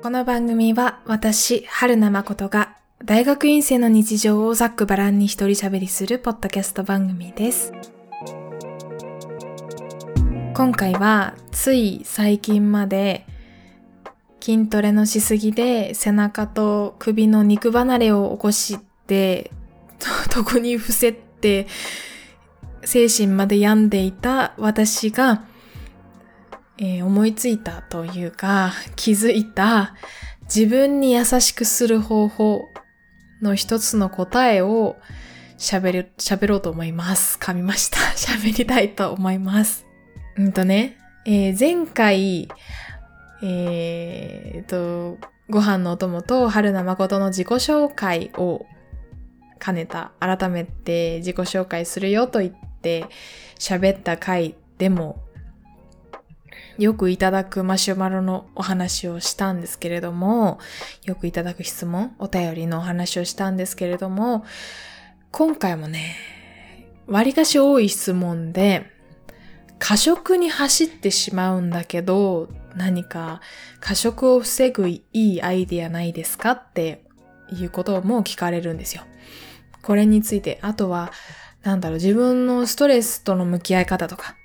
この番組は私、春名誠が大学院生の日常をざっくばらんに一人喋りするポッドキャスト番組です。今回はつい最近まで筋トレのしすぎで背中と首の肉離れを起こして、と 床に伏せって精神まで病んでいた私が、えー思いついたというか気づいた自分に優しくする方法の一つの答えを喋る、喋ろうと思います。噛みました。喋りたいと思います。うんとね、えー前回、えーと、ご飯のお供と春名誠の自己紹介を兼ねた、改めて自己紹介するよと言って喋った回でも、よくいただくマシュマロのお話をしたんですけれども、よくいただく質問、お便りのお話をしたんですけれども、今回もね、割かし多い質問で、過食に走ってしまうんだけど、何か過食を防ぐいいアイディアないですかっていうことも聞かれるんですよ。これについて、あとは、なんだろう、自分のストレスとの向き合い方とか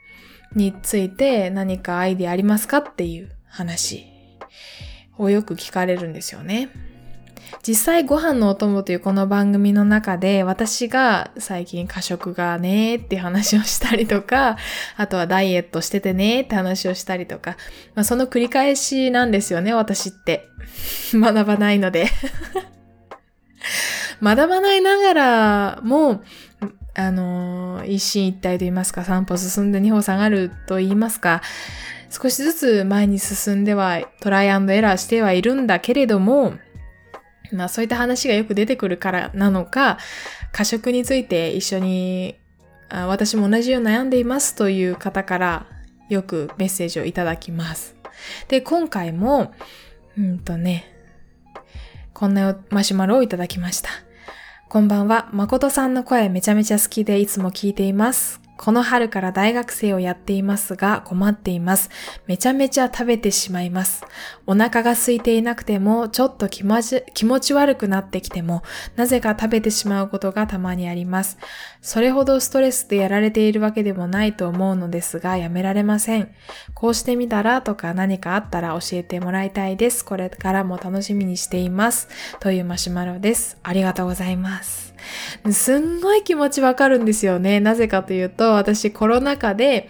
について何かアイディアありますかっていう話をよく聞かれるんですよね。実際ご飯のお供というこの番組の中で私が最近過食がねーって話をしたりとか、あとはダイエットしててねーって話をしたりとか、まあ、その繰り返しなんですよね、私って。学ばないので。学ばないながらも、あの一進一退と言いますか、三歩進んで二歩下がると言いますか、少しずつ前に進んではトライアンドエラーしてはいるんだけれども、まあそういった話がよく出てくるからなのか、過食について一緒に、あ私も同じように悩んでいますという方からよくメッセージをいただきます。で、今回も、うんとね、こんなマシュマロをいただきました。こんばんは。誠さんの声めちゃめちゃ好きでいつも聞いています。この春から大学生をやっていますが困っています。めちゃめちゃ食べてしまいます。お腹が空いていなくてもちょっと気まじ気持ち悪くなってきてもなぜか食べてしまうことがたまにあります。それほどストレスでやられているわけでもないと思うのですがやめられません。こうしてみたらとか何かあったら教えてもらいたいです。これからも楽しみにしています。というマシュマロです。ありがとうございます。すんごい気持ちわかるんですよね。なぜかというと、私コロナ禍で、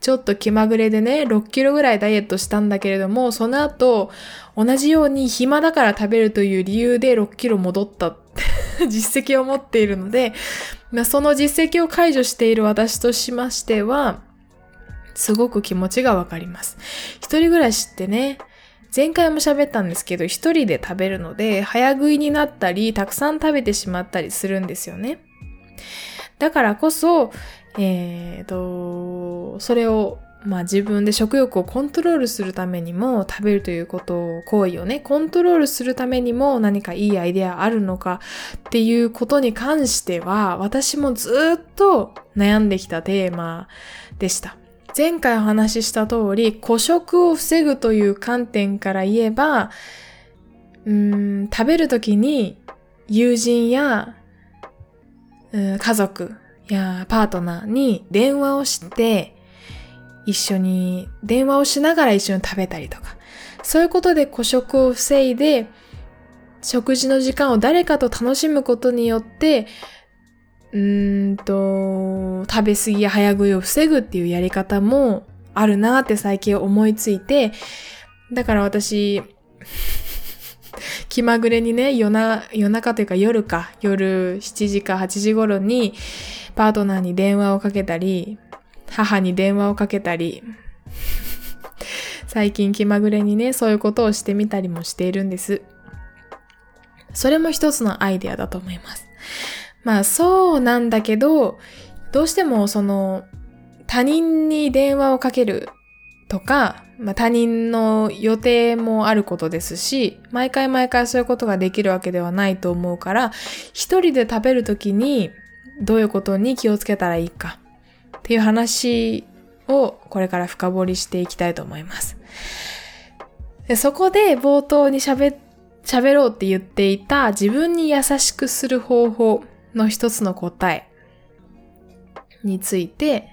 ちょっと気まぐれでね、6キロぐらいダイエットしたんだけれども、その後、同じように暇だから食べるという理由で6キロ戻った 実績を持っているので、まあ、その実績を解除している私としましては、すごく気持ちがわかります。一人暮らしってね、前回も喋ったんですけど、一人で食べるので、早食いになったり、たくさん食べてしまったりするんですよね。だからこそ、えーと、それを、まあ自分で食欲をコントロールするためにも、食べるということを、行為をね、コントロールするためにも何かいいアイデアあるのかっていうことに関しては、私もずっと悩んできたテーマでした。前回お話しした通り、孤食を防ぐという観点から言えば、うん、食べるときに友人や、うん家族やパートナーに電話をして、一緒に、電話をしながら一緒に食べたりとか、そういうことで孤食を防いで、食事の時間を誰かと楽しむことによって、うーんと、食べ過ぎや早食いを防ぐっていうやり方もあるなって最近思いついて、だから私、気まぐれにね、夜な、夜中というか夜か、夜7時か8時頃にパートナーに電話をかけたり、母に電話をかけたり、最近気まぐれにね、そういうことをしてみたりもしているんです。それも一つのアイデアだと思います。まあそうなんだけど、どうしてもその他人に電話をかけるとか、まあ、他人の予定もあることですし、毎回毎回そういうことができるわけではないと思うから、一人で食べるときにどういうことに気をつけたらいいかっていう話をこれから深掘りしていきたいと思います。でそこで冒頭に喋、喋ろうって言っていた自分に優しくする方法の一つの答えについて、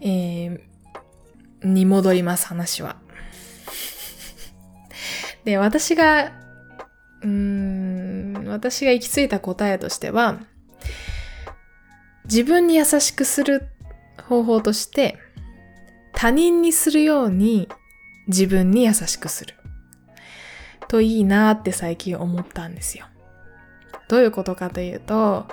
えー、に戻ります、話は。で、私が、うーん、私が行き着いた答えとしては、自分に優しくする方法として、他人にするように自分に優しくする。といいなーって最近思ったんですよ。どういうことかというと、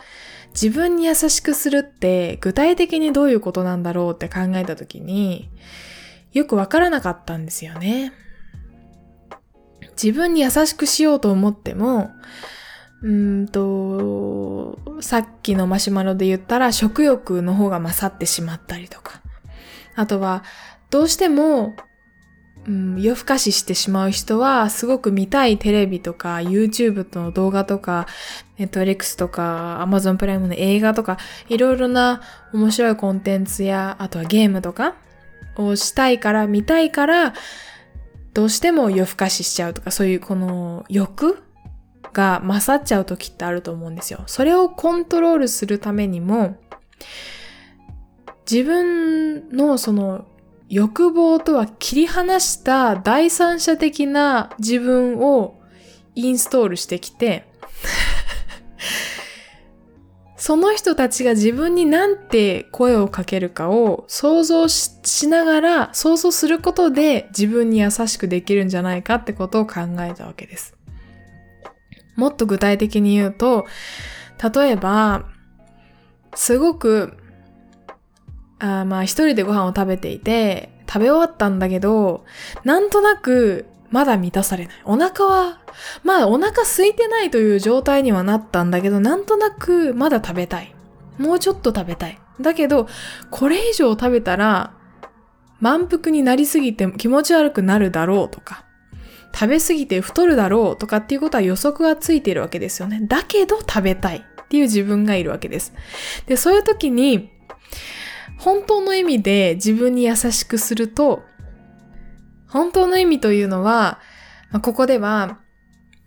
自分に優しくするって具体的にどういうことなんだろうって考えたときに、よくわからなかったんですよね。自分に優しくしようと思っても、うんと、さっきのマシュマロで言ったら食欲の方が勝ってしまったりとか。あとは、どうしても、うん、夜更かししてしまう人は、すごく見たいテレビとか、YouTube の動画とか、Netflix とか、Amazon プライムの映画とか、いろいろな面白いコンテンツや、あとはゲームとかをしたいから、見たいから、どうしても夜更かししちゃうとか、そういうこの欲が勝っちゃう時ってあると思うんですよ。それをコントロールするためにも、自分のその欲望とは切り離した第三者的な自分をインストールしてきて その人たちが自分になんて声をかけるかを想像しながら、想像することで自分に優しくできるんじゃないかってことを考えたわけです。もっと具体的に言うと、例えば、すごくあまあ一人でご飯を食べていて、食べ終わったんだけど、なんとなくまだ満たされない。お腹は、まあお腹空いてないという状態にはなったんだけど、なんとなくまだ食べたい。もうちょっと食べたい。だけど、これ以上食べたら、満腹になりすぎて気持ち悪くなるだろうとか、食べすぎて太るだろうとかっていうことは予測がついているわけですよね。だけど食べたいっていう自分がいるわけです。で、そういう時に、本当の意味で自分に優しくすると、本当の意味というのは、まあ、ここでは、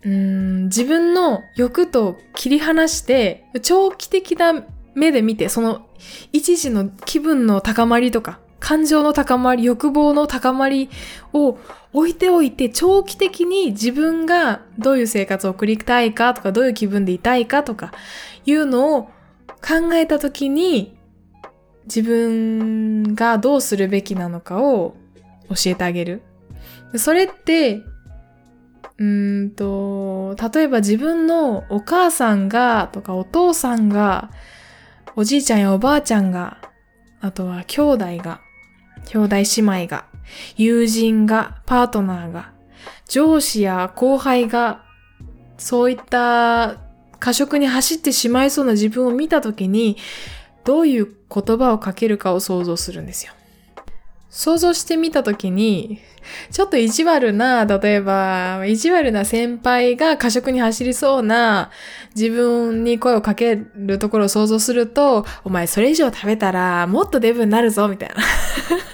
うん自分の欲と切り離して、長期的な目で見て、その一時の気分の高まりとか、感情の高まり、欲望の高まりを置いておいて、長期的に自分がどういう生活を送りたいかとか、どういう気分でいたいかとか、いうのを考えたときに、自分がどうするべきなのかを教えてあげる。それって、うんと、例えば自分のお母さんがとかお父さんが、おじいちゃんやおばあちゃんが、あとは兄弟が、兄弟姉妹が、友人が、パートナーが、上司や後輩が、そういった過食に走ってしまいそうな自分を見たときに、どういう言葉をかけるかを想像するんですよ。想像してみたときに、ちょっと意地悪な、例えば、意地悪な先輩が過食に走りそうな自分に声をかけるところを想像すると、お前それ以上食べたらもっとデブになるぞ、みたいな。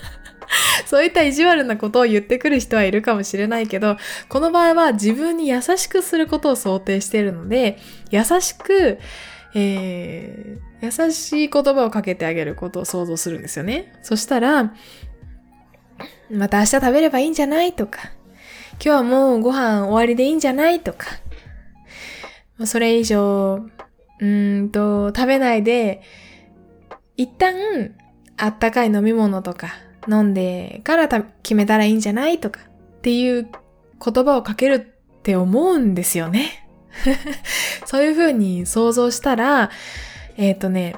そういった意地悪なことを言ってくる人はいるかもしれないけど、この場合は自分に優しくすることを想定しているので、優しく、えー、優しい言葉をかけてあげることを想像するんですよね。そしたら、また明日食べればいいんじゃないとか、今日はもうご飯終わりでいいんじゃないとか、それ以上、うんと、食べないで、一旦、あったかい飲み物とか飲んでから決めたらいいんじゃないとかっていう言葉をかけるって思うんですよね。そういう風に想像したら、えっ、ー、とね、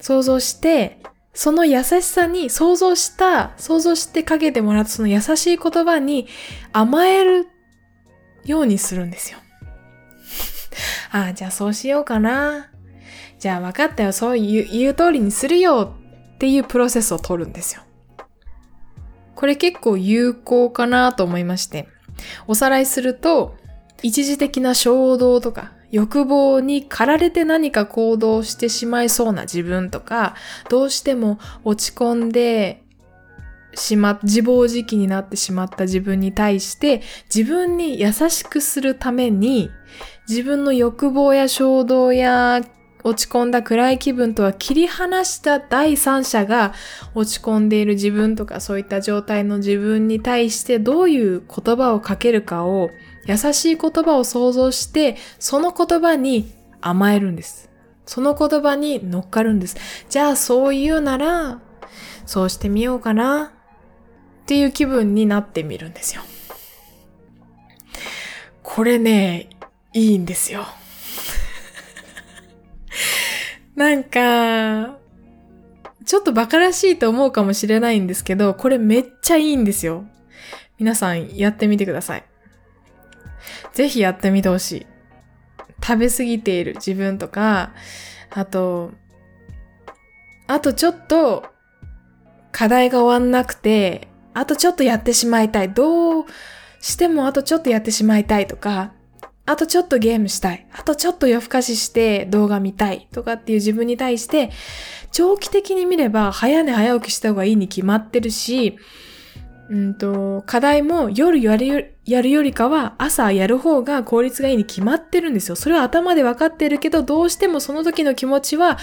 想像して、その優しさに想像した、想像してかけてもらったその優しい言葉に甘えるようにするんですよ。ああ、じゃあそうしようかな。じゃあ分かったよ、そういう言う通りにするよっていうプロセスを取るんですよ。これ結構有効かなと思いまして、おさらいすると、一時的な衝動とか欲望に駆られて何か行動してしまいそうな自分とか、どうしても落ち込んで、しま、自暴自棄になってしまった自分に対して自分に優しくするために自分の欲望や衝動や落ち込んだ暗い気分とは切り離した第三者が落ち込んでいる自分とかそういった状態の自分に対してどういう言葉をかけるかを優しい言葉を想像してその言葉に甘えるんです。その言葉に乗っかるんです。じゃあそう言うならそうしてみようかなっていう気分になってみるんですよ。これね、いいんですよ。なんか、ちょっと馬鹿らしいと思うかもしれないんですけど、これめっちゃいいんですよ。皆さんやってみてください。ぜひやってみてほしい。食べ過ぎている自分とか、あと、あとちょっと課題が終わんなくて、あとちょっとやってしまいたい。どうしてもあとちょっとやってしまいたいとか、あとちょっとゲームしたい。あとちょっと夜更かしして動画見たいとかっていう自分に対して、長期的に見れば早寝早起きした方がいいに決まってるし、うんと、課題も夜やるやるよりかは朝やる方が効率がいいに決まってるんですよ。それは頭で分かってるけど、どうしてもその時の気持ちは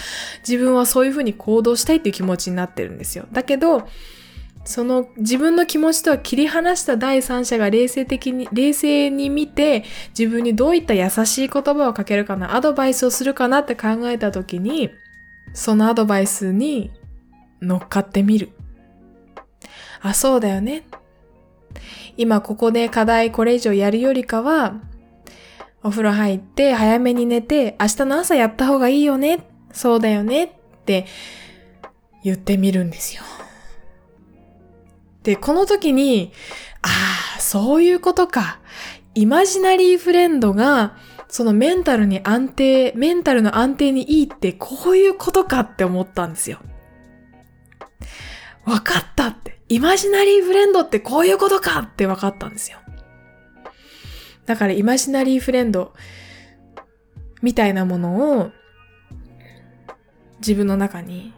自分はそういうふうに行動したいっていう気持ちになってるんですよ。だけど、その自分の気持ちとは切り離した第三者が冷静的に、冷静に見て自分にどういった優しい言葉をかけるかな、アドバイスをするかなって考えた時に、そのアドバイスに乗っかってみる。あ、そうだよね。今ここで課題これ以上やるよりかは、お風呂入って早めに寝て明日の朝やった方がいいよね。そうだよねって言ってみるんですよ。で、この時に、ああ、そういうことか。イマジナリーフレンドが、そのメンタルに安定、メンタルの安定にいいってこういうことかって思ったんですよ。わかったって。イマジナリーフレンドってこういうことかってわかったんですよ。だからイマジナリーフレンドみたいなものを自分の中に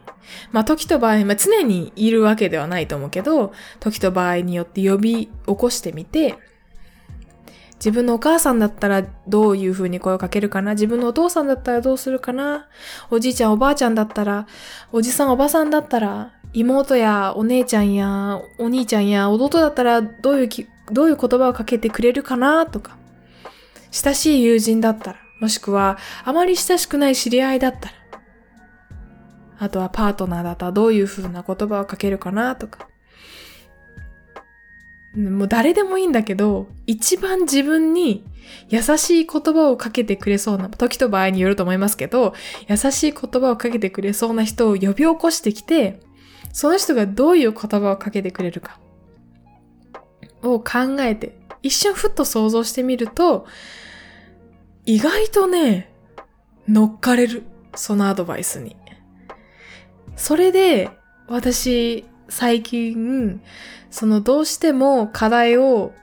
まあ時と場合、まあ常にいるわけではないと思うけど、時と場合によって呼び起こしてみて、自分のお母さんだったらどういう風に声をかけるかな自分のお父さんだったらどうするかなおじいちゃんおばあちゃんだったら、おじさんおばさんだったら、妹やお姉ちゃんやお兄ちゃんや弟だったらどういうき、どういう言葉をかけてくれるかなとか、親しい友人だったら、もしくはあまり親しくない知り合いだったら、あとはパートナーだったらどういう風な言葉をかけるかなとか。もう誰でもいいんだけど、一番自分に優しい言葉をかけてくれそうな、時と場合によると思いますけど、優しい言葉をかけてくれそうな人を呼び起こしてきて、その人がどういう言葉をかけてくれるかを考えて、一瞬ふっと想像してみると、意外とね、乗っかれる。そのアドバイスに。それで、私、最近、そのどうしても課題を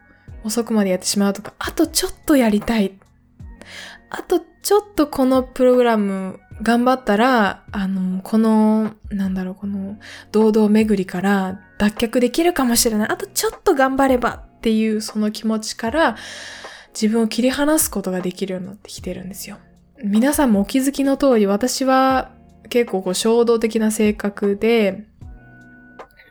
遅くまでやってしまうとか、あとちょっとやりたい。あとちょっとこのプログラム頑張ったら、あの、この、なんだろう、この、堂々巡りから脱却できるかもしれない。あとちょっと頑張ればっていうその気持ちから自分を切り離すことができるようになってきてるんですよ。皆さんもお気づきの通り、私は結構こう衝動的な性格で、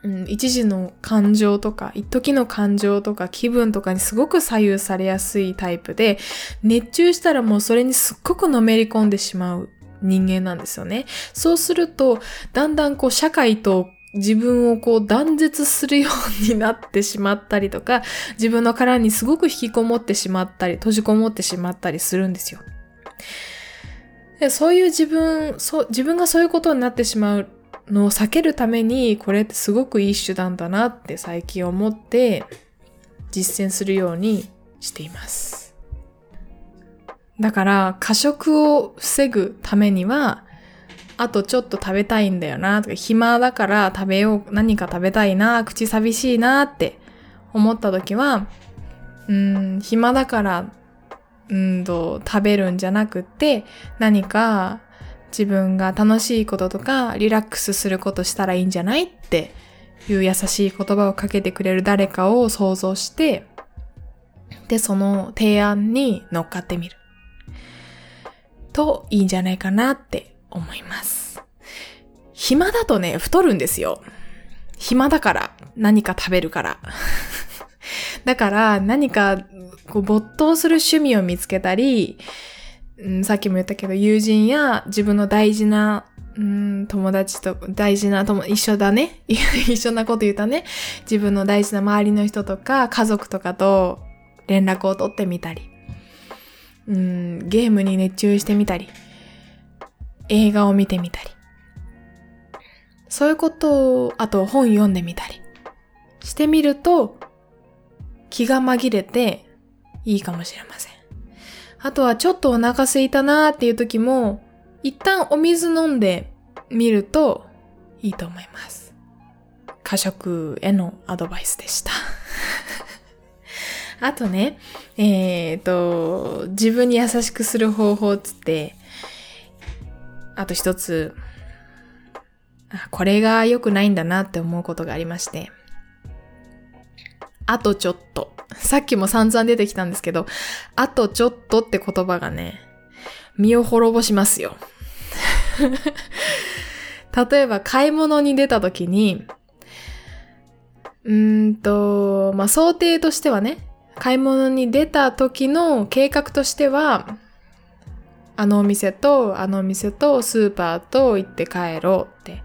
うん、一時の感情とか、一時の感情とか気分とかにすごく左右されやすいタイプで、熱中したらもうそれにすっごくのめり込んでしまう人間なんですよね。そうすると、だんだんこう社会と自分をこう断絶するようになってしまったりとか、自分の殻にすごく引きこもってしまったり、閉じこもってしまったりするんですよ。でそういう自分そう、自分がそういうことになってしまうのを避けるために、これってすごくいい手段だなって最近思って実践するようにしています。だから、過食を防ぐためには、あとちょっと食べたいんだよな、とか、暇だから食べよう、何か食べたいな、口寂しいなって思った時は、うん、暇だからうんと、食べるんじゃなくて、何か自分が楽しいこととか、リラックスすることしたらいいんじゃないっていう優しい言葉をかけてくれる誰かを想像して、で、その提案に乗っかってみる。と、いいんじゃないかなって思います。暇だとね、太るんですよ。暇だから。何か食べるから。だから何かこう没頭する趣味を見つけたり、うん、さっきも言ったけど友人や自分の大事な、うん、友達と大事な友、一緒だね。一緒なこと言ったね。自分の大事な周りの人とか家族とかと連絡を取ってみたり、うん、ゲームに熱中してみたり、映画を見てみたり。そういうことを、あと本読んでみたりしてみると気が紛れていいかもしれません。あとはちょっとお腹空いたなーっていう時も、一旦お水飲んでみるといいと思います。過食へのアドバイスでした。あとね、えっ、ー、と、自分に優しくする方法つって、あと一つ、これが良くないんだなって思うことがありまして、あとちょっと。さっきも散々出てきたんですけど、あとちょっとって言葉がね、身を滅ぼしますよ。例えば買い物に出た時に、うーんと、まあ、想定としてはね、買い物に出た時の計画としては、あのお店とあのお店とスーパーと行って帰ろうって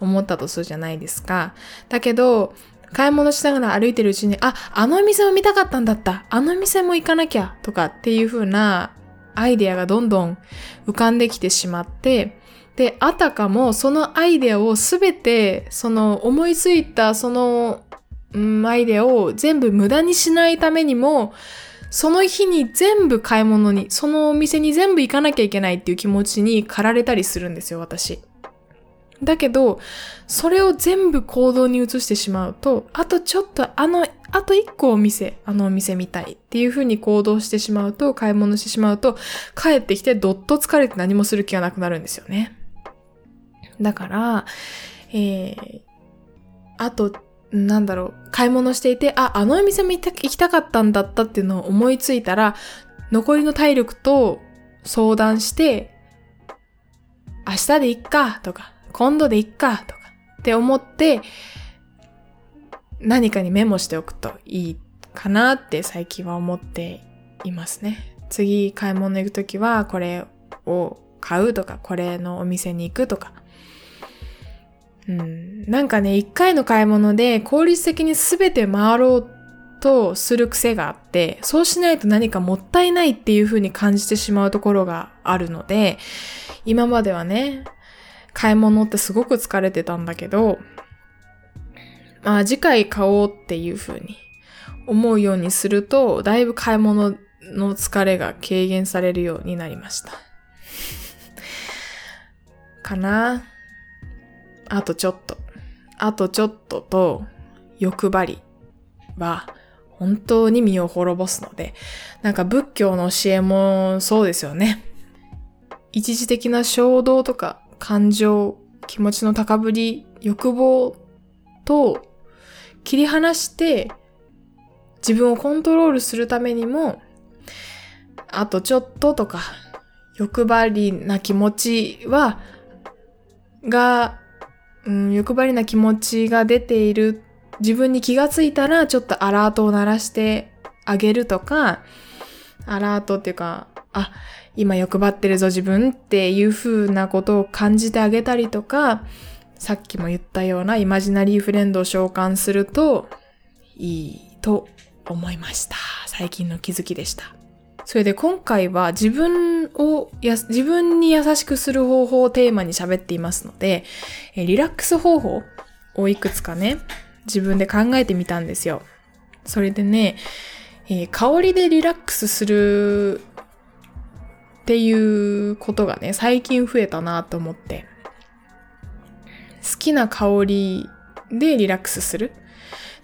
思ったとするじゃないですか。だけど、買い物しながら歩いてるうちに、あ、あのお店を見たかったんだった。あの店も行かなきゃ。とかっていう風なアイデアがどんどん浮かんできてしまって、で、あたかもそのアイデアをすべて、その思いついたその、うん、アイデアを全部無駄にしないためにも、その日に全部買い物に、そのお店に全部行かなきゃいけないっていう気持ちに駆られたりするんですよ、私。だけど、それを全部行動に移してしまうと、あとちょっとあの、あと一個お店、あのお店見たいっていう風に行動してしまうと、買い物してしまうと、帰ってきてどっと疲れて何もする気がなくなるんですよね。だから、えー、あと、なんだろう、買い物していて、あ、あのお店も行きたかったんだったっていうのを思いついたら、残りの体力と相談して、明日でいっかとか、今度でいっかとかって思って、何かにメモしておくといいかなって最近は思っていますね。次買い物行くときはこれを買うとか、これのお店に行くとか。うん、なんかね、一回の買い物で効率的に全て回ろうとする癖があって、そうしないと何かもったいないっていう風に感じてしまうところがあるので、今まではね、買い物ってすごく疲れてたんだけど、まあ次回買おうっていう風に思うようにすると、だいぶ買い物の疲れが軽減されるようになりました。かなあとちょっと。あとちょっとと欲張りは本当に身を滅ぼすので、なんか仏教の教えもそうですよね。一時的な衝動とか感情、気持ちの高ぶり、欲望と切り離して自分をコントロールするためにも、あとちょっととか、欲張りな気持ちは、が、うん、欲張りな気持ちが出ている自分に気がついたらちょっとアラートを鳴らしてあげるとか、アラートっていうか、あ、今欲張ってるぞ自分っていう風なことを感じてあげたりとか、さっきも言ったようなイマジナリーフレンドを召喚するといいと思いました。最近の気づきでした。それで今回は自分をや、自分に優しくする方法をテーマに喋っていますので、リラックス方法をいくつかね、自分で考えてみたんですよ。それでね、えー、香りでリラックスするっていうことがね、最近増えたなと思って。好きな香りでリラックスする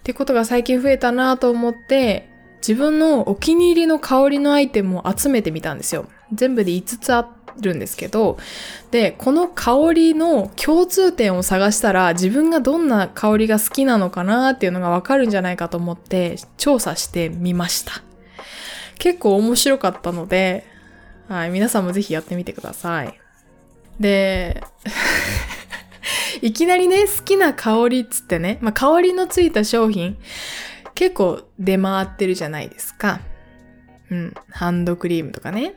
ってことが最近増えたなと思って、自分のお気に入りの香りのアイテムを集めてみたんですよ。全部で5つあ、るんですけど、で、この香りの共通点を探したら自分がどんな香りが好きなのかなっていうのがわかるんじゃないかと思って調査してみました。結構面白かったので、はい、皆さんもぜひやってみてください。で、いきなりね、好きな香りっつってね、まあ、香りのついた商品、結構出回ってるじゃないですか。うん。ハンドクリームとかね。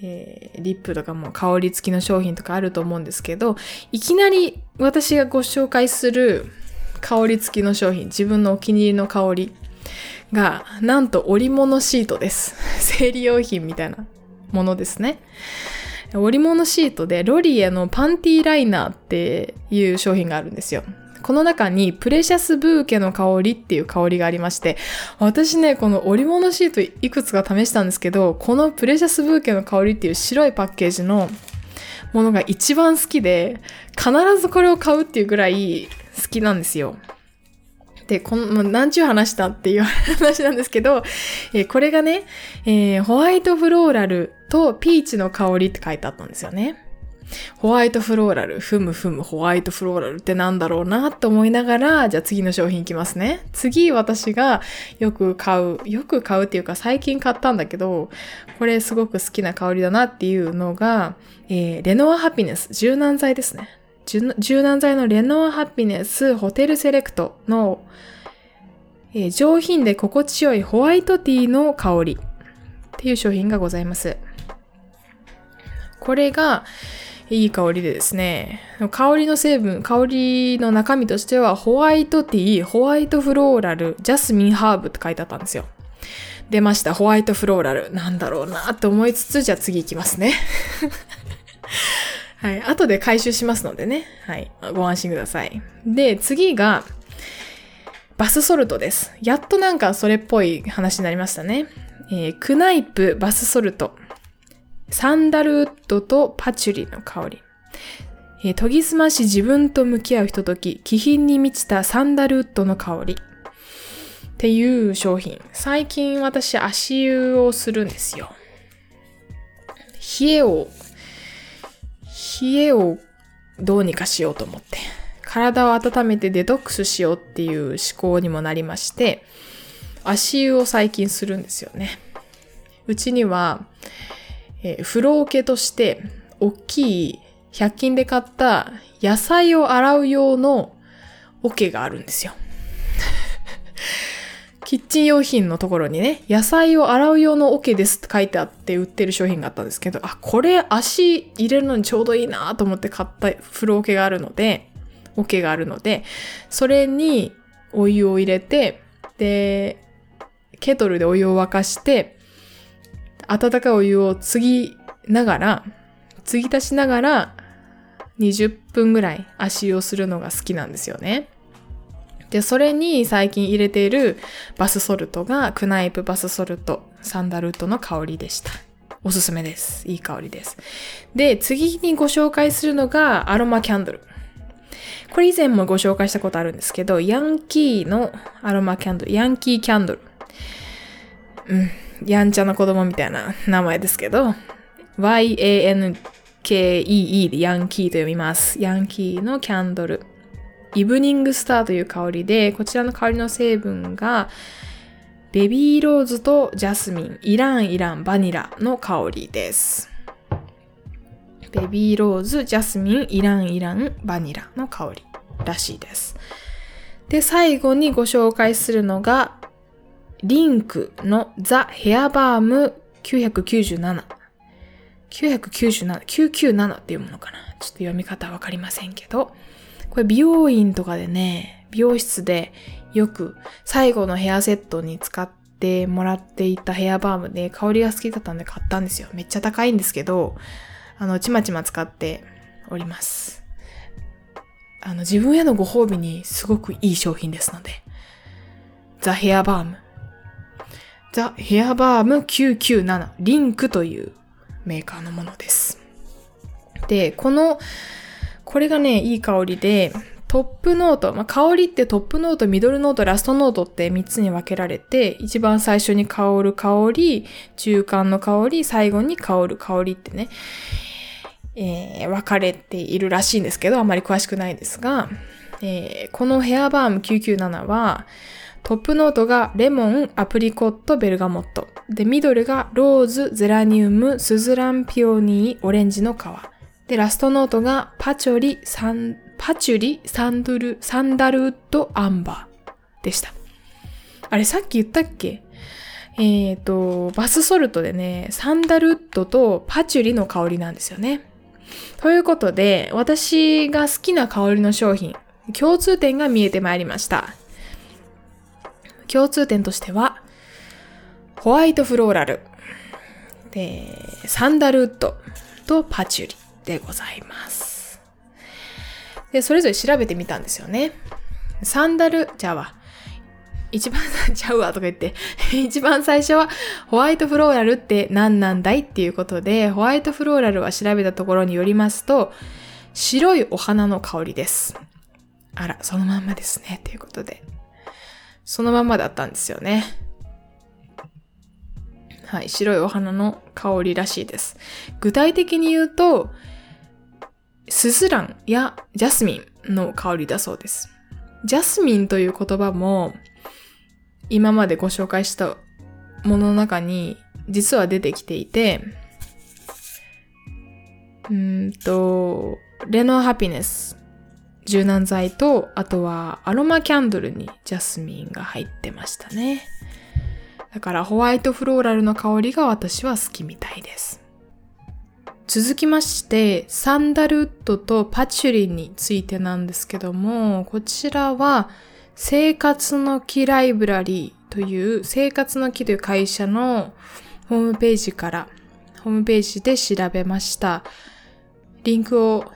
えー、リップとかも香り付きの商品とかあると思うんですけど、いきなり私がご紹介する香り付きの商品、自分のお気に入りの香りが、なんと織物シートです。生理用品みたいなものですね。織物シートでロリエのパンティーライナーっていう商品があるんですよ。この中にプレシャスブーケの香りっていう香りがありまして、私ね、この織物シートいくつか試したんですけど、このプレシャスブーケの香りっていう白いパッケージのものが一番好きで、必ずこれを買うっていうぐらい好きなんですよ。で、この、何ちゅう話したっていう話なんですけど、えー、これがね、えー、ホワイトフローラルとピーチの香りって書いてあったんですよね。ホワイトフローラル、ふむふむホワイトフローラルってなんだろうなって思いながら、じゃあ次の商品いきますね。次私がよく買う、よく買うっていうか最近買ったんだけど、これすごく好きな香りだなっていうのが、えー、レノアハピネス、柔軟剤ですね。柔軟剤のレノアハピネスホテルセレクトの、えー、上品で心地よいホワイトティーの香りっていう商品がございます。これがいい香りでですね、香りの成分、香りの中身としてはホワイトティー、ホワイトフローラル、ジャスミンハーブって書いてあったんですよ。出ました。ホワイトフローラル。なんだろうなって思いつつ、じゃあ次行きますね。はい。後で回収しますのでね。はい。ご安心ください。で、次が、バスソルトです。やっとなんかそれっぽい話になりましたね。えー、クナイプバスソルト。サンダルウッドとパチュリの香り。えー、研ぎ澄まし自分と向き合うひととき、気品に満ちたサンダルウッドの香り。っていう商品。最近私足湯をするんですよ。冷えを冷えをどうにかしようと思って、体を温めてデトックスしようっていう思考にもなりまして、足湯を最近するんですよね。うちには、えー、風呂桶として、大きい100均で買った野菜を洗う用の桶があるんですよ。キッチン用品のところにね、野菜を洗う用の桶ですって書いてあって売ってる商品があったんですけど、あ、これ足入れるのにちょうどいいなと思って買った風呂桶があるので、桶があるので、それにお湯を入れて、で、ケトルでお湯を沸かして、温かいお湯を継ぎながら、継ぎ足しながら、20分ぐらい足湯をするのが好きなんですよね。で、それに最近入れているバスソルトがクナイプバスソルトサンダルウッドの香りでした。おすすめです。いい香りです。で、次にご紹介するのがアロマキャンドル。これ以前もご紹介したことあるんですけど、ヤンキーのアロマキャンドル、ヤンキーキャンドル。うん、やんちゃな子供みたいな名前ですけど、Y-A-N-K-E-E でヤンキーと読みます。ヤンキーのキャンドル。イブニングスターという香りで、こちらの香りの成分が、ベビーローズとジャスミン、イランイランバニラの香りです。ベビーローズ、ジャスミン、イランイランバニラの香りらしいです。で、最後にご紹介するのが、リンクのザ・ヘアバーム997。997、997っていうものかな。ちょっと読み方わかりませんけど、これ美容院とかでね、美容室でよく最後のヘアセットに使ってもらっていたヘアバームで香りが好きだったんで買ったんですよ。めっちゃ高いんですけど、あの、ちまちま使っております。あの、自分へのご褒美にすごくいい商品ですので。ザ・ヘアバーム。ザ・ヘアバーム997リンクというメーカーのものです。で、このこれがね、いい香りで、トップノート、まあ、香りってトップノート、ミドルノート、ラストノートって3つに分けられて、一番最初に香る香り、中間の香り、最後に香る香りってね、えー、分かれているらしいんですけど、あまり詳しくないですが、えー、このヘアバーム997は、トップノートがレモン、アプリコット、ベルガモット。で、ミドルがローズ、ゼラニウム、スズランピオニー、オレンジの皮。で、ラストノートがパチョリ、サン、パチュリ、サンドル、サンダルウッド、アンバーでした。あれ、さっき言ったっけ？えっ、ー、と、バスソルトでね、サンダルウッドとパチュリの香りなんですよね。ということで、私が好きな香りの商品、共通点が見えてまいりました。共通点としては、ホワイトフローラル、で、サンダルウッドとパチュリでございます。で、それぞれ調べてみたんですよね。サンダル、じゃあは、一番、ちゃうわとか言って、一番最初はホワイトフローラルって何なんだいっていうことで、ホワイトフローラルは調べたところによりますと、白いお花の香りです。あら、そのまんまですね。ということで。そのままだったんですよね。はい、白いお花の香りらしいです。具体的に言うと、スズランやジャスミンの香りだそうです。ジャスミンという言葉も今までご紹介したものの中に実は出てきていて、うんと、レノアハピネス柔軟剤と、あとはアロマキャンドルにジャスミンが入ってましたね。だからホワイトフローラルの香りが私は好きみたいです。続きまして、サンダルウッドとパチュリンについてなんですけども、こちらは生活の木ライブラリーという生活の木という会社のホームページから、ホームページで調べました。リンクを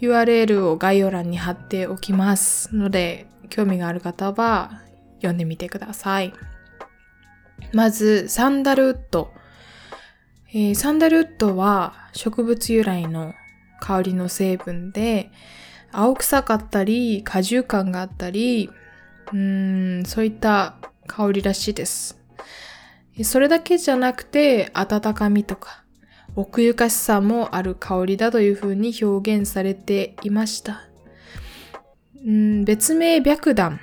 URL を概要欄に貼っておきますので、興味がある方は読んでみてください。まず、サンダルウッド。えー、サンダルウッドは植物由来の香りの成分で、青臭かったり、果汁感があったり、うーん、そういった香りらしいです。それだけじゃなくて、温かみとか、奥ゆかしさもある香りだというふうに表現されていました。うん、別名白檀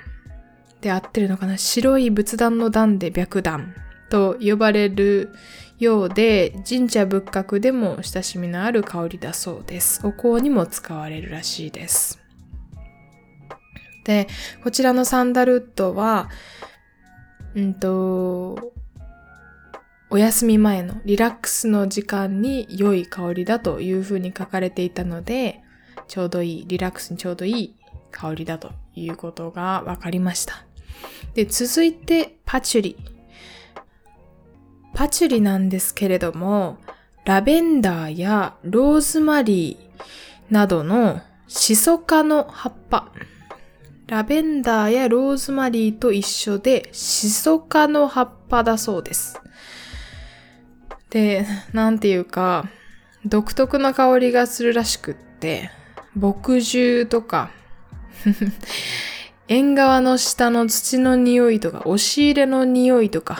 で合ってるのかな白い仏壇の壇で白檀と呼ばれるようで神社仏閣でも親しみのある香りだそうです。お香にも使われるらしいです。で、こちらのサンダルウッドは、うんと、お休み前のリラックスの時間に良い香りだというふうに書かれていたので、ちょうどいい、リラックスにちょうどいい香りだということが分かりました。で、続いてパチュリ。パチュリなんですけれども、ラベンダーやローズマリーなどのシソ科の葉っぱ。ラベンダーやローズマリーと一緒でシソ科の葉っぱだそうです。で、なんていうか、独特な香りがするらしくって、牧獣とか、縁側の下の土の匂いとか、押し入れの匂いとか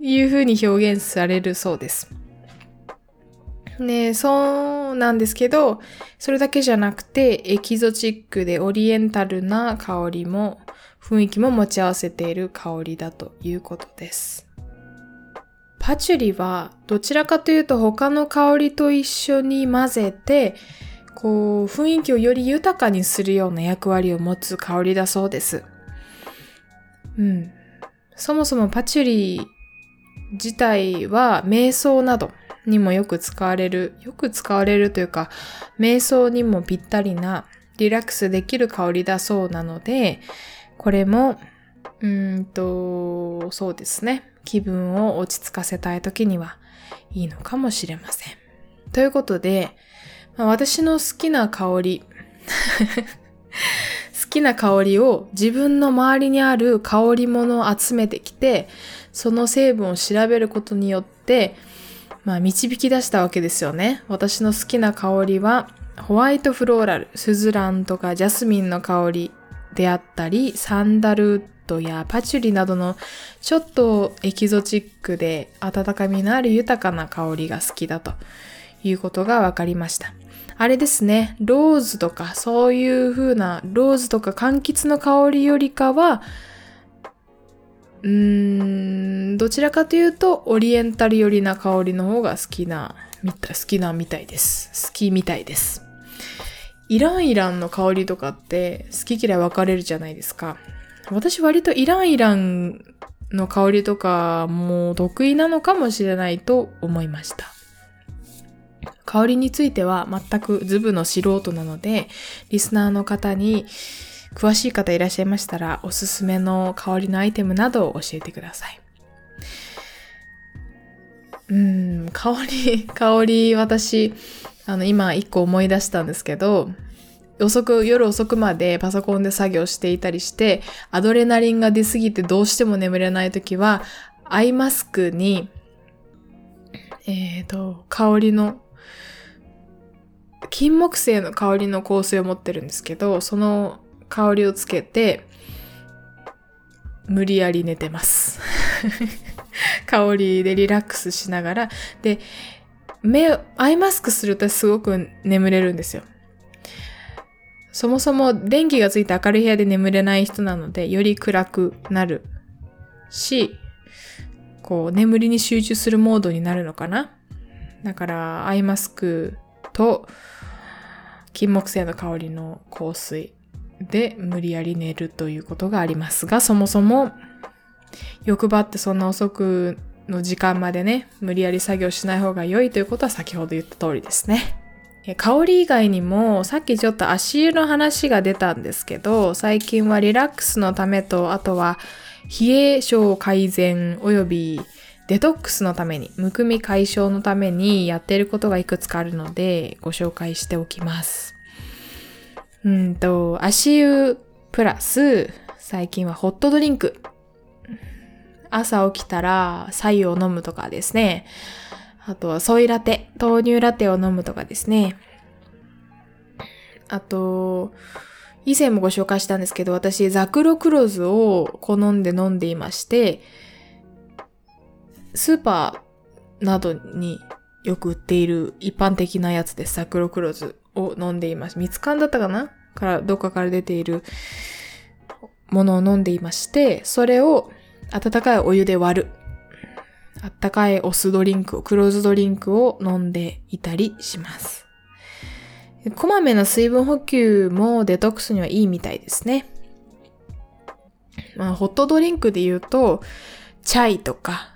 いう風に表現されるそうです。ねそうなんですけど、それだけじゃなくて、エキゾチックでオリエンタルな香りも、雰囲気も持ち合わせている香りだということです。パチュリはどちらかというと他の香りと一緒に混ぜて、こう、雰囲気をより豊かにするような役割を持つ香りだそうです。うん。そもそもパチュリ自体は瞑想などにもよく使われる、よく使われるというか、瞑想にもぴったりなリラックスできる香りだそうなので、これも、うんと、そうですね。気分を落ち着かせたい時にはいいのかもしれません。ということで、まあ、私の好きな香り 好きな香りを自分の周りにある香り物を集めてきて、その成分を調べることによって、まあ導き出したわけですよね。私の好きな香りは、ホワイトフローラル、スズランとかジャスミンの香りであったり、サンダルウッドやパチュリなどのちょっとエキゾチックで温かみのある豊かな香りが好きだということが分かりました。あれですね、ローズとかそういう風なローズとか柑橘の香りよりかは、うーん、どちらかというとオリエンタル寄りな香りの方が好きな、好きなみたいです。好きみたいです。イランイランの香りとかって好き嫌い分かれるじゃないですか。私割とイランイランの香りとかも得意なのかもしれないと思いました。香りについては全くズブの素人なので、リスナーの方に詳しい方いらっしゃいましたら、おすすめの香りのアイテムなどを教えてください。うん、香り、香り、私、あの、今一個思い出したんですけど、遅く、夜遅くまでパソコンで作業していたりして、アドレナリンが出すぎてどうしても眠れないときは、アイマスクに、えっ、ー、と、香りの、金木犀の香りの香水を持ってるんですけど、その香りをつけて、無理やり寝てます。香りでリラックスしながら、で、目、アイマスクするとすごく眠れるんですよ。そもそも電気がついて明るい部屋で眠れない人なので、より暗くなるし、こう、眠りに集中するモードになるのかなだから、アイマスクと、金木犀の香りの香水で無理やり寝るということがありますが、そもそも欲張ってそんな遅くの時間までね、無理やり作業しない方が良いということは先ほど言った通りですね。香り以外にも、さっきちょっと足湯の話が出たんですけど、最近はリラックスのためと、あとは冷え症改善及びデトックスのために、むくみ解消のためにやっていることがいくつかあるので、ご紹介しておきます。うんと、足湯プラス、最近はホットドリンク。朝起きたら、白湯を飲むとかですね。あとはソイラテ、豆乳ラテを飲むとかですね。あと、以前もご紹介したんですけど、私、ザクロクロズを好んで飲んでいまして、スーパーなどによく売っている一般的なやつです。ザクロクロズを飲んでいます。蜜缶だったかな？から、どっかから出ているものを飲んでいまして、それを温かいお湯で割る。あったかいお酢ドリンクを、クローズドリンクを飲んでいたりします。こまめな水分補給もデトックスにはいいみたいですね。まあ、ホットドリンクで言うと、チャイとか、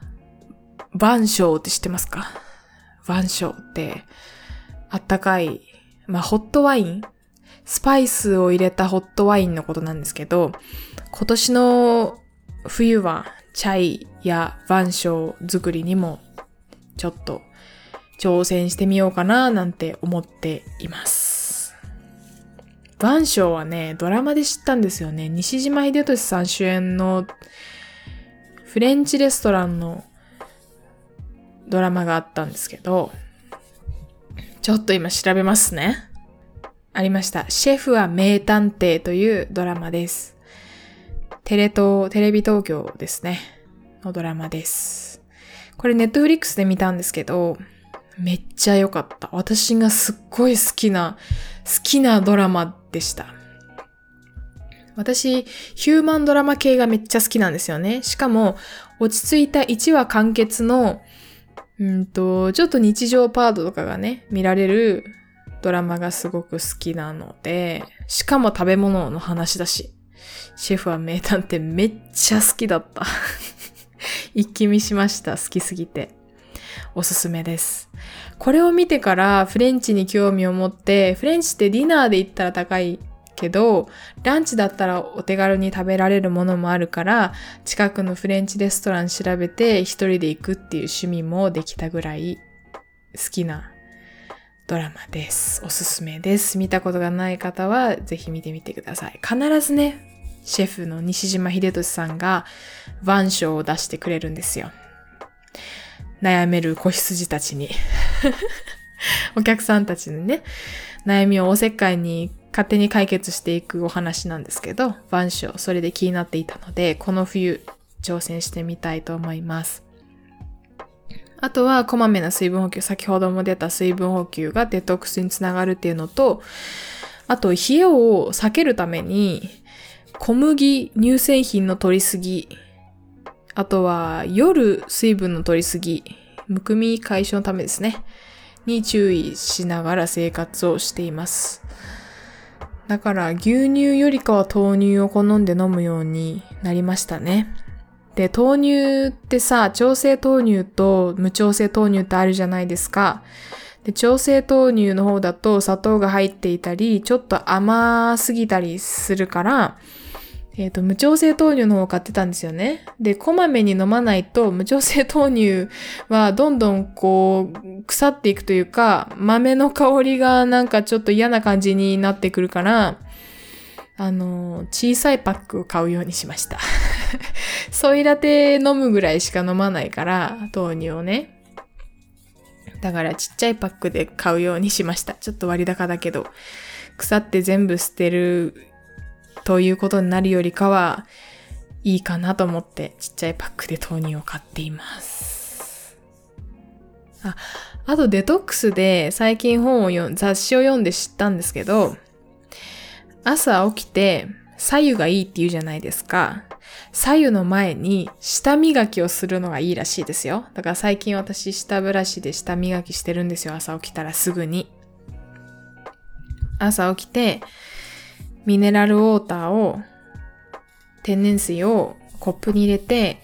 バンショーって知ってますか？バンショーって、あったかい、まあ、ホットワイン？スパイスを入れたホットワインのことなんですけど、今年の冬はチャイやンショー作りにもちょっと挑戦してみようかななんて思っています。ンショーはね、ドラマで知ったんですよね。西島秀俊さん主演のフレンチレストランのドラマがあったんですけど、ちょっと今調べますね。ありました。シェフは名探偵というドラマです。テレ東、テレビ東京ですね。のドラマです。これネットフリックスで見たんですけど、めっちゃ良かった。私がすっごい好きな、好きなドラマでした。私、ヒューマンドラマ系がめっちゃ好きなんですよね。しかも、落ち着いた1話完結の、うんと、ちょっと日常パートとかがね、見られるドラマがすごく好きなので、しかも食べ物の話だし、シェフは名探偵めっちゃ好きだった。一気見しました。好きすぎて。おすすめです。これを見てからフレンチに興味を持って、フレンチってディナーで行ったら高いけど、ランチだったらお手軽に食べられるものもあるから、近くのフレンチレストラン調べて一人で行くっていう趣味もできたぐらい好きなドラマです。おすすめです。見たことがない方はぜひ見てみてください。必ずね、シェフの西島秀俊さんが腕章を出してくれるんですよ。悩める子羊たちに お客さんたちにね、悩みをおせっかいに勝手に解決していくお話なんですけど、晩鐘、それで気になっていたので、この冬挑戦してみたいと思います。あとは、こまめな水分補給、先ほども出た水分補給がデトックスにつながるっていうのと、あと、冷えを避けるために、小麦、乳製品の取りすぎ、あとは夜水分の取りすぎ、むくみ解消のためですね。に注意しながら生活をしています。だから牛乳よりかは豆乳を好んで飲むようになりましたね。で、豆乳ってさ、調整豆乳と無調整豆乳ってあるじゃないですか。で、調整豆乳の方だと砂糖が入っていたり、ちょっと甘すぎたりするから、えっ、ー、と、無調整豆乳の方を買ってたんですよね。で、こまめに飲まないと、無調整豆乳はどんどんこう、腐っていくというか、豆の香りがなんかちょっと嫌な感じになってくるから、あの、小さいパックを買うようにしました。ソイラテ飲むぐらいしか飲まないから、豆乳をね。だからちっちゃいパックで買うようにしました。ちょっと割高だけど、腐って全部捨てるということになるよりかは、いいかなと思ってちっちゃいパックで豆乳を買っています。あ、あとデトックスで最近本を読ん、雑誌を読んで知ったんですけど、朝起きて左右がいいって言うじゃないですか。左右の前に舌磨きをするのがいいらしいですよ。だから最近私舌ブラシで舌磨きしてるんですよ。朝起きたらすぐに。朝起きて、ミネラルウォーターを、天然水をコップに入れて、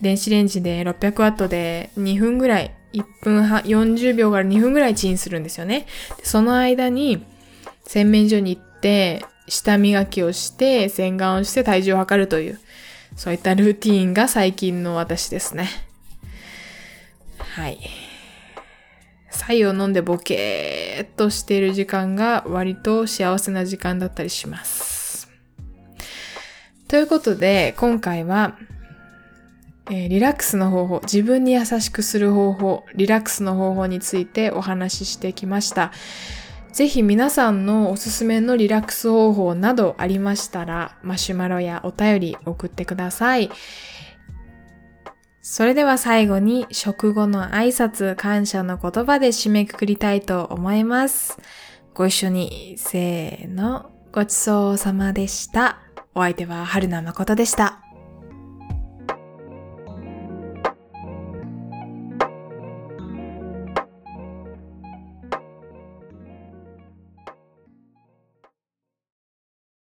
電子レンジで600ワットで2分ぐらい、1分は、40秒から2分ぐらいチンするんですよね。その間に、洗面所に行って、下磨きをして、洗顔をして体重を測るという、そういったルーティーンが最近の私ですね。はい。白湯を飲んでボケーっとしている時間が割と幸せな時間だったりします。ということで、今回は、えー、リラックスの方法、自分に優しくする方法、リラックスの方法についてお話ししてきました。ぜひ皆さんのおすすめのリラックス方法などありましたら、マシュマロやお便り送ってください。それでは最後に食後の挨拶感謝の言葉で締めくくりたいと思います。ご一緒に、せーの、ごちそうさまでした。お相手は春名誠でした。